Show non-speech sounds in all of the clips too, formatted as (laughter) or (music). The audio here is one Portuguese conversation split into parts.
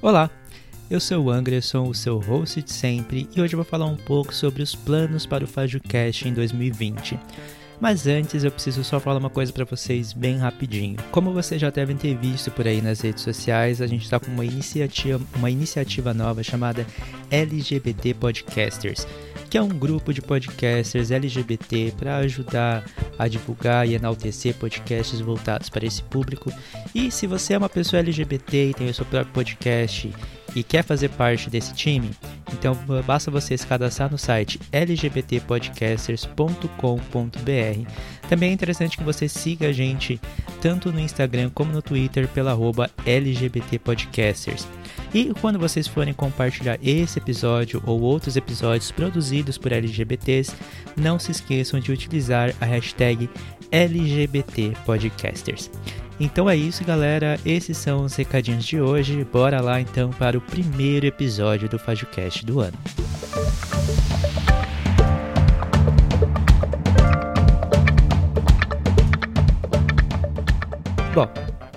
Olá, eu sou o Anderson, o seu host de sempre, e hoje eu vou falar um pouco sobre os planos para o FajoCast em 2020. Mas antes eu preciso só falar uma coisa para vocês bem rapidinho. Como vocês já devem ter visto por aí nas redes sociais, a gente está com uma iniciativa, uma iniciativa nova chamada LGBT Podcasters que é um grupo de podcasters LGBT para ajudar a divulgar e enaltecer podcasts voltados para esse público. E se você é uma pessoa LGBT e tem o seu próprio podcast e quer fazer parte desse time, então basta você se cadastrar no site lgbtpodcasters.com.br. Também é interessante que você siga a gente tanto no Instagram como no Twitter pela arroba lgbtpodcasters. E quando vocês forem compartilhar esse episódio ou outros episódios produzidos por LGBTs, não se esqueçam de utilizar a hashtag LGBTPodcasters. Então é isso, galera. Esses são os recadinhos de hoje. Bora lá então para o primeiro episódio do FajoCast do ano. Bom,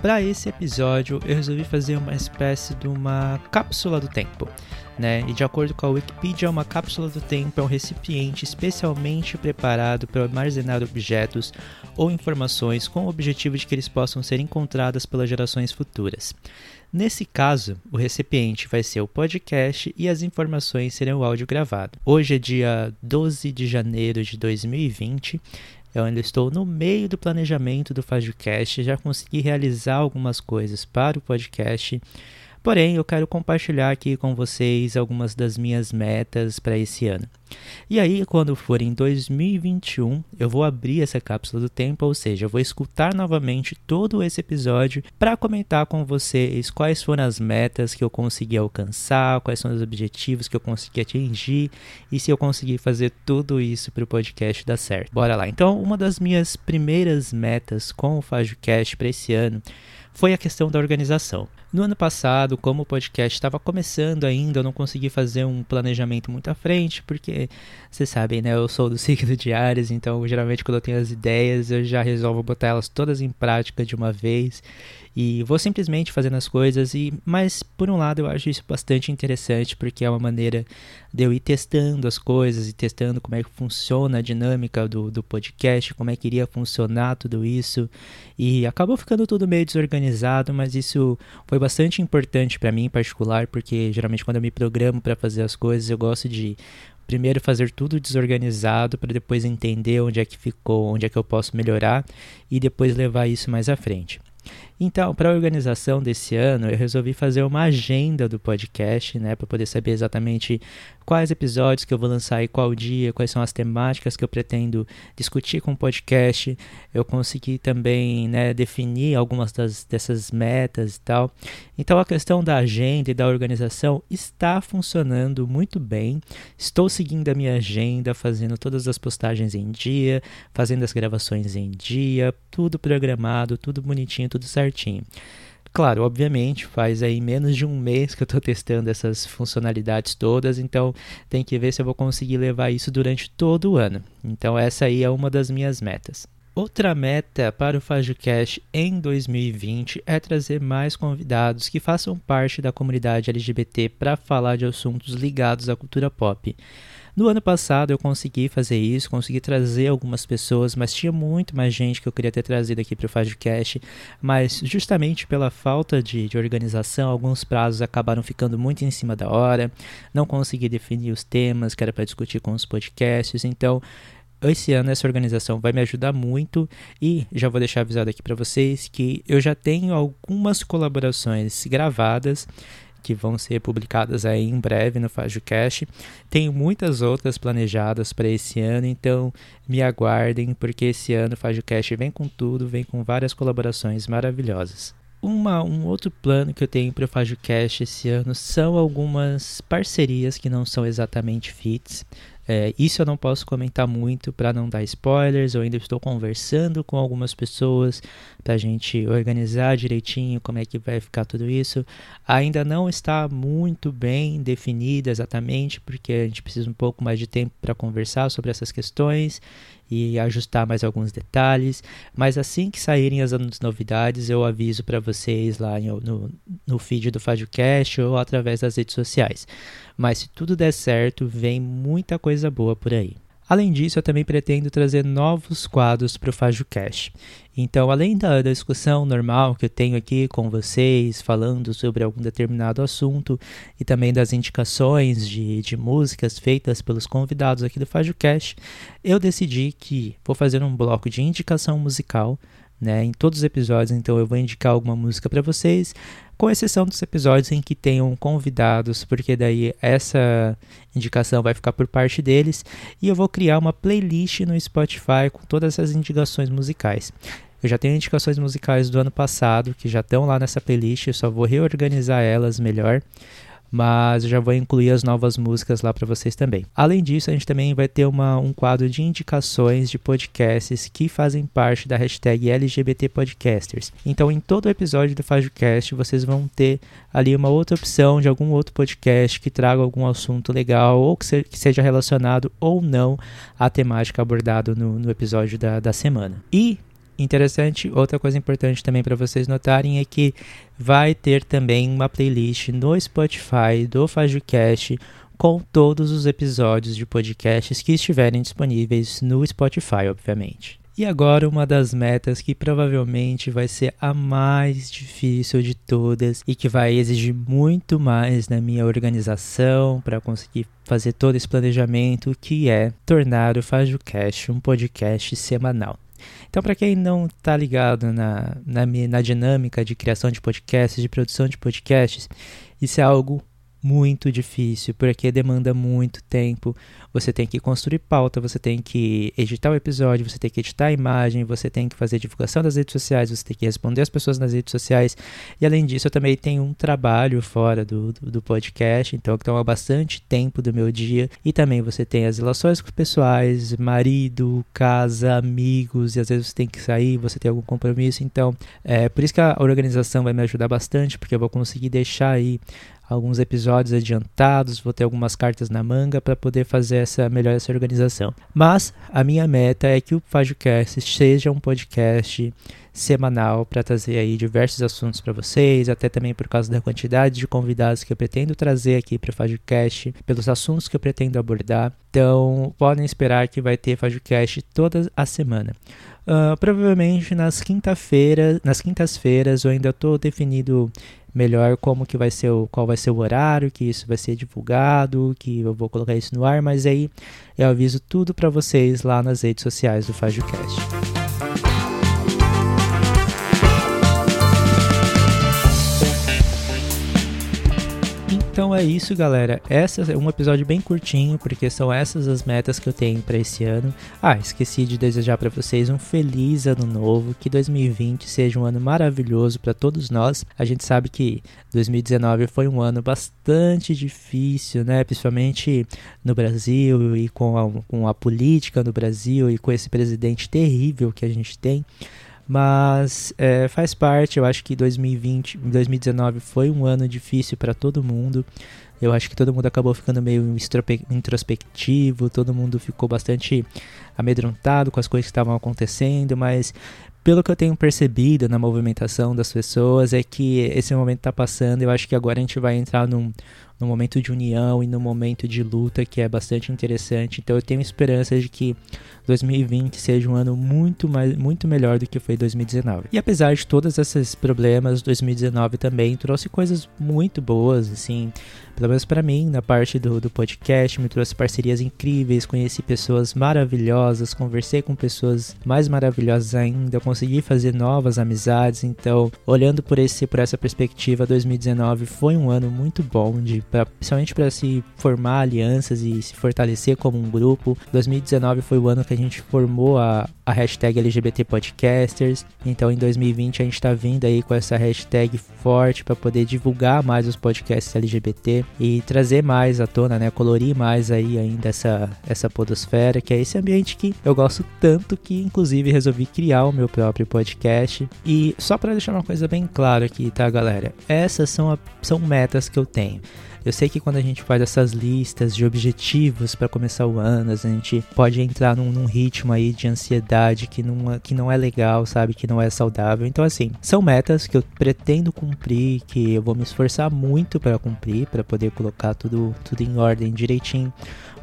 para esse episódio eu resolvi fazer uma espécie de uma cápsula do tempo. Né? E de acordo com a Wikipedia, uma cápsula do tempo é um recipiente especialmente preparado para armazenar objetos ou informações com o objetivo de que eles possam ser encontradas pelas gerações futuras. Nesse caso, o recipiente vai ser o podcast e as informações serão o áudio gravado. Hoje é dia 12 de janeiro de 2020 eu ainda estou no meio do planejamento do FajoCast, já consegui realizar algumas coisas para o podcast Porém, eu quero compartilhar aqui com vocês algumas das minhas metas para esse ano. E aí, quando for em 2021, eu vou abrir essa cápsula do tempo, ou seja, eu vou escutar novamente todo esse episódio para comentar com vocês quais foram as metas que eu consegui alcançar, quais são os objetivos que eu consegui atingir e se eu consegui fazer tudo isso para o podcast dar certo. Bora lá. Então, uma das minhas primeiras metas com o FajoCast para esse ano foi a questão da organização. No ano passado, como o podcast estava começando ainda, eu não consegui fazer um planejamento muito à frente, porque vocês sabem, né? Eu sou do (laughs) signo de Ares, então geralmente quando eu tenho as ideias, eu já resolvo botar elas todas em prática de uma vez e vou simplesmente fazendo as coisas e mas por um lado eu acho isso bastante interessante porque é uma maneira de eu ir testando as coisas e testando como é que funciona a dinâmica do, do podcast como é que iria funcionar tudo isso e acabou ficando tudo meio desorganizado mas isso foi bastante importante para mim em particular porque geralmente quando eu me programo para fazer as coisas eu gosto de primeiro fazer tudo desorganizado para depois entender onde é que ficou, onde é que eu posso melhorar e depois levar isso mais à frente. Então, para a organização desse ano, eu resolvi fazer uma agenda do podcast, né, para poder saber exatamente quais episódios que eu vou lançar e qual dia, quais são as temáticas que eu pretendo discutir com o podcast. Eu consegui também, né, definir algumas das, dessas metas e tal. Então, a questão da agenda e da organização está funcionando muito bem. Estou seguindo a minha agenda, fazendo todas as postagens em dia, fazendo as gravações em dia, tudo programado, tudo bonitinho, tudo certo certinho. Claro, obviamente, faz aí menos de um mês que eu estou testando essas funcionalidades todas, então tem que ver se eu vou conseguir levar isso durante todo o ano. Então essa aí é uma das minhas metas. Outra meta para o FajoCast em 2020 é trazer mais convidados que façam parte da comunidade LGBT para falar de assuntos ligados à cultura pop. No ano passado eu consegui fazer isso, consegui trazer algumas pessoas, mas tinha muito mais gente que eu queria ter trazido aqui para o Fazcast, mas justamente pela falta de, de organização, alguns prazos acabaram ficando muito em cima da hora, não consegui definir os temas que era para discutir com os podcasts, então esse ano essa organização vai me ajudar muito. E já vou deixar avisado aqui para vocês que eu já tenho algumas colaborações gravadas que vão ser publicadas aí em breve no FajoCast. Tenho muitas outras planejadas para esse ano, então me aguardem, porque esse ano o FajoCast vem com tudo, vem com várias colaborações maravilhosas. Uma, um outro plano que eu tenho para o FajoCast esse ano são algumas parcerias que não são exatamente fits. É, isso eu não posso comentar muito para não dar spoilers. Eu ainda estou conversando com algumas pessoas para a gente organizar direitinho como é que vai ficar tudo isso. Ainda não está muito bem definido exatamente, porque a gente precisa um pouco mais de tempo para conversar sobre essas questões e ajustar mais alguns detalhes. Mas assim que saírem as novidades, eu aviso para vocês lá no, no feed do FágioCast ou através das redes sociais. Mas se tudo der certo, vem muita coisa boa por aí. Além disso, eu também pretendo trazer novos quadros para o FajoCast. Então, além da, da, discussão normal que eu tenho aqui com vocês, falando sobre algum determinado assunto, e também das indicações de, de músicas feitas pelos convidados aqui do FajoCast, eu decidi que vou fazer um bloco de indicação musical né, em todos os episódios, então eu vou indicar alguma música para vocês, com exceção dos episódios em que tenham convidados, porque daí essa indicação vai ficar por parte deles, e eu vou criar uma playlist no Spotify com todas essas indicações musicais. Eu já tenho indicações musicais do ano passado que já estão lá nessa playlist, eu só vou reorganizar elas melhor mas eu já vou incluir as novas músicas lá para vocês também. Além disso, a gente também vai ter uma, um quadro de indicações de podcasts que fazem parte da hashtag LGBT Podcasters. Então, em todo episódio do FajoCast, vocês vão ter ali uma outra opção de algum outro podcast que traga algum assunto legal ou que, se, que seja relacionado ou não à temática abordada no, no episódio da, da semana. E Interessante, outra coisa importante também para vocês notarem é que vai ter também uma playlist no Spotify do FajoCast com todos os episódios de podcasts que estiverem disponíveis no Spotify, obviamente. E agora uma das metas que provavelmente vai ser a mais difícil de todas e que vai exigir muito mais na minha organização para conseguir fazer todo esse planejamento, que é tornar o FajoCast um podcast semanal. Então, para quem não está ligado na, na, na dinâmica de criação de podcasts, de produção de podcasts, isso é algo muito difícil, porque demanda muito tempo. Você tem que construir pauta, você tem que editar o episódio, você tem que editar a imagem, você tem que fazer divulgação das redes sociais, você tem que responder as pessoas nas redes sociais. E além disso, eu também tenho um trabalho fora do, do, do podcast, então que toma bastante tempo do meu dia. E também você tem as relações pessoais, marido, casa, amigos, e às vezes você tem que sair, você tem algum compromisso. Então, é por isso que a organização vai me ajudar bastante, porque eu vou conseguir deixar aí alguns episódios adiantados, vou ter algumas cartas na manga para poder fazer essa melhor essa organização. Mas a minha meta é que o FajoCast seja um podcast semanal para trazer aí diversos assuntos para vocês, até também por causa da quantidade de convidados que eu pretendo trazer aqui para o FajoCast, pelos assuntos que eu pretendo abordar. Então, podem esperar que vai ter FajoCast toda a semana. Uh, provavelmente nas quinta-feiras, nas quintas-feiras eu ainda estou definido melhor como que vai ser o, qual vai ser o horário que isso vai ser divulgado, que eu vou colocar isso no ar, mas aí eu aviso tudo para vocês lá nas redes sociais do FajoCast. Então é isso, galera. Essa é um episódio bem curtinho, porque são essas as metas que eu tenho para esse ano. Ah, esqueci de desejar para vocês um feliz ano novo, que 2020 seja um ano maravilhoso para todos nós. A gente sabe que 2019 foi um ano bastante difícil, né? Principalmente no Brasil e com a, com a política no Brasil e com esse presidente terrível que a gente tem. Mas é, faz parte, eu acho que 2020, 2019 foi um ano difícil para todo mundo. Eu acho que todo mundo acabou ficando meio introspectivo, todo mundo ficou bastante amedrontado com as coisas que estavam acontecendo, mas pelo que eu tenho percebido na movimentação das pessoas é que esse momento está passando. Eu acho que agora a gente vai entrar num, num momento de união e num momento de luta que é bastante interessante. Então eu tenho esperança de que 2020 seja um ano muito, mais, muito melhor do que foi 2019. E apesar de todos esses problemas, 2019 também trouxe coisas muito boas, assim, pelo menos para mim, na parte do, do podcast, me trouxe parcerias incríveis, conheci pessoas maravilhosas, conversei com pessoas mais maravilhosas ainda, consegui fazer novas amizades. Então, olhando por esse por essa perspectiva, 2019 foi um ano muito bom de pra, principalmente para se formar alianças e se fortalecer como um grupo. 2019 foi o ano que a gente formou a, a hashtag LGBT Podcasters, então em 2020 a gente está vindo aí com essa hashtag forte para poder divulgar mais os podcasts LGBT e trazer mais à tona, né, colorir mais aí ainda essa, essa podosfera, que é esse ambiente que eu gosto tanto que inclusive resolvi criar o meu próprio podcast. E só para deixar uma coisa bem clara aqui, tá, galera? Essas são, a, são metas que eu tenho. Eu sei que quando a gente faz essas listas de objetivos para começar o ano, a gente pode entrar num, num, ritmo aí de ansiedade que não, que não é legal, sabe? Que não é saudável. Então, assim, são metas que eu pretendo cumprir, que eu vou me esforçar muito para cumprir, para poder colocar tudo, tudo em ordem direitinho.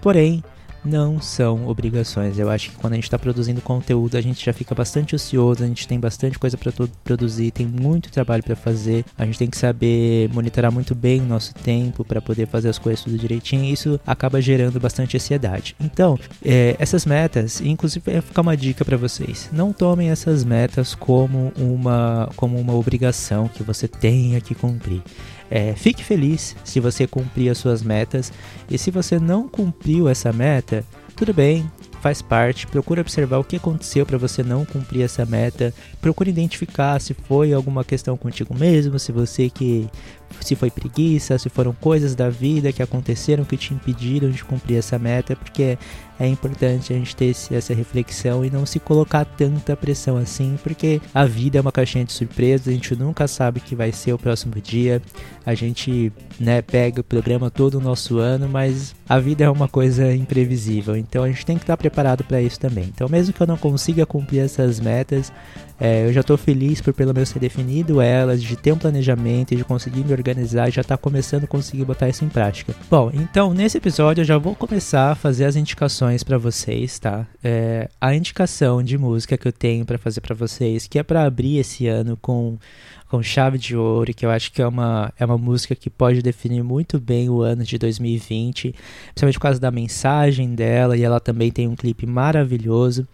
Porém, não são obrigações. Eu acho que quando a gente está produzindo conteúdo, a gente já fica bastante ocioso, a gente tem bastante coisa para produzir, tem muito trabalho para fazer. A gente tem que saber monitorar muito bem o nosso tempo para poder fazer as coisas tudo direitinho. E isso acaba gerando bastante ansiedade. Então, é, essas metas, inclusive, vai ficar uma dica para vocês: não tomem essas metas como uma como uma obrigação que você tenha que cumprir. É, fique feliz se você cumprir as suas metas e se você não cumpriu essa meta, tudo bem, faz parte. Procure observar o que aconteceu para você não cumprir essa meta. Procure identificar se foi alguma questão contigo mesmo, se você que se foi preguiça, se foram coisas da vida que aconteceram que te impediram de cumprir essa meta, porque é importante a gente ter essa reflexão e não se colocar tanta pressão assim, porque a vida é uma caixinha de surpresas, a gente nunca sabe o que vai ser o próximo dia. A gente, né, pega o programa todo o nosso ano, mas a vida é uma coisa imprevisível, então a gente tem que estar preparado para isso também. Então, mesmo que eu não consiga cumprir essas metas, é, eu já estou feliz por pelo menos ter definido elas, de ter um planejamento e de conseguir me organizar e já tá começando a conseguir botar isso em prática. Bom, então nesse episódio eu já vou começar a fazer as indicações para vocês, tá? É, a indicação de música que eu tenho para fazer para vocês, que é para abrir esse ano com com chave de ouro, que eu acho que é uma, é uma música que pode definir muito bem o ano de 2020, principalmente por causa da mensagem dela, e ela também tem um clipe maravilhoso.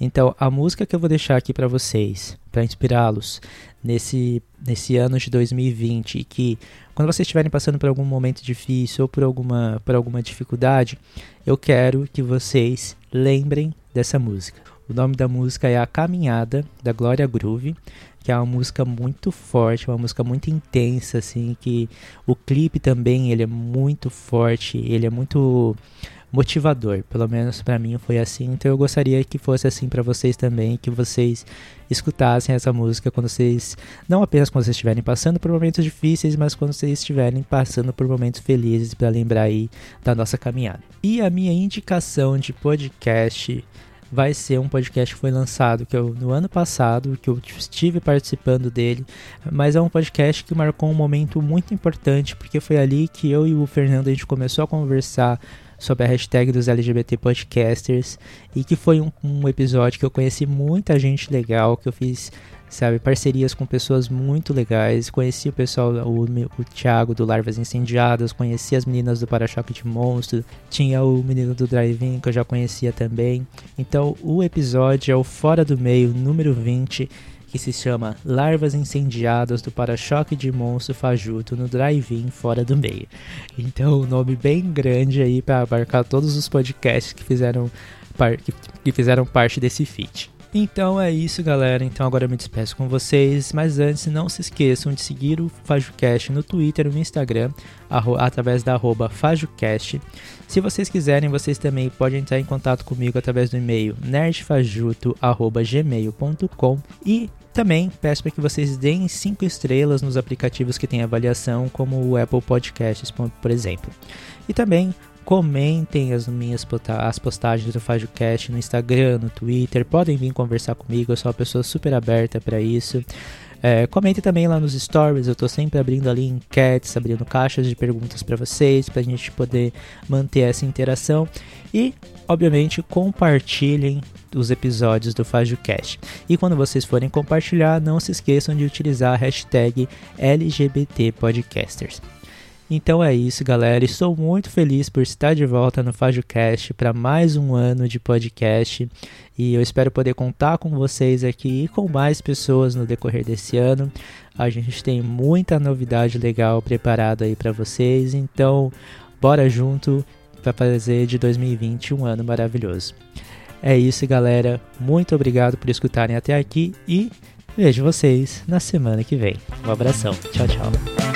Então, a música que eu vou deixar aqui para vocês, para inspirá-los nesse, nesse ano de 2020, e que quando vocês estiverem passando por algum momento difícil ou por alguma, por alguma dificuldade, eu quero que vocês lembrem dessa música. O nome da música é A Caminhada, da Glória Groove, que é uma música muito forte, uma música muito intensa, assim, que o clipe também, ele é muito forte, ele é muito motivador. Pelo menos para mim foi assim. Então eu gostaria que fosse assim para vocês também, que vocês escutassem essa música quando vocês não apenas quando vocês estiverem passando por momentos difíceis, mas quando vocês estiverem passando por momentos felizes para lembrar aí da nossa caminhada. E a minha indicação de podcast vai ser um podcast que foi lançado que eu, no ano passado, que eu estive participando dele, mas é um podcast que marcou um momento muito importante, porque foi ali que eu e o Fernando a gente começou a conversar sobre a hashtag dos LGBT Podcasters e que foi um, um episódio que eu conheci muita gente legal, que eu fiz sabe, parcerias com pessoas muito legais. Conheci o pessoal, o, o Thiago do Larvas Incendiadas, conheci as meninas do Para-Choque de Monstro, tinha o menino do Drive-In que eu já conhecia também. Então, o episódio é o Fora do Meio, número 20 que se chama Larvas Incendiadas do Para-Choque de Monstro Fajuto no Drive-In Fora do Meio. Então, um nome bem grande aí para abarcar todos os podcasts que fizeram, que, que fizeram parte desse feat. Então é isso, galera. Então agora eu me despeço com vocês. Mas antes, não se esqueçam de seguir o FajoCast no Twitter e no Instagram, através da arroba FajoCast. Se vocês quiserem, vocês também podem entrar em contato comigo através do e-mail nerdfajuto.gmail.com e também peço para que vocês deem 5 estrelas nos aplicativos que têm avaliação, como o Apple Podcasts, por exemplo. E também comentem as minhas as postagens do FajoCast no Instagram, no Twitter, podem vir conversar comigo, eu sou uma pessoa super aberta para isso. É, comente também lá nos stories, eu estou sempre abrindo ali enquetes, abrindo caixas de perguntas para vocês, para a gente poder manter essa interação. E, obviamente, compartilhem os episódios do FajoCast. E quando vocês forem compartilhar, não se esqueçam de utilizar a hashtag LGBTPodcasters. Então é isso, galera. Estou muito feliz por estar de volta no FajoCast para mais um ano de podcast e eu espero poder contar com vocês aqui e com mais pessoas no decorrer desse ano. A gente tem muita novidade legal preparada aí para vocês, então bora junto para fazer de 2020 um ano maravilhoso. É isso, galera. Muito obrigado por escutarem até aqui e vejo vocês na semana que vem. Um abração. Tchau, tchau.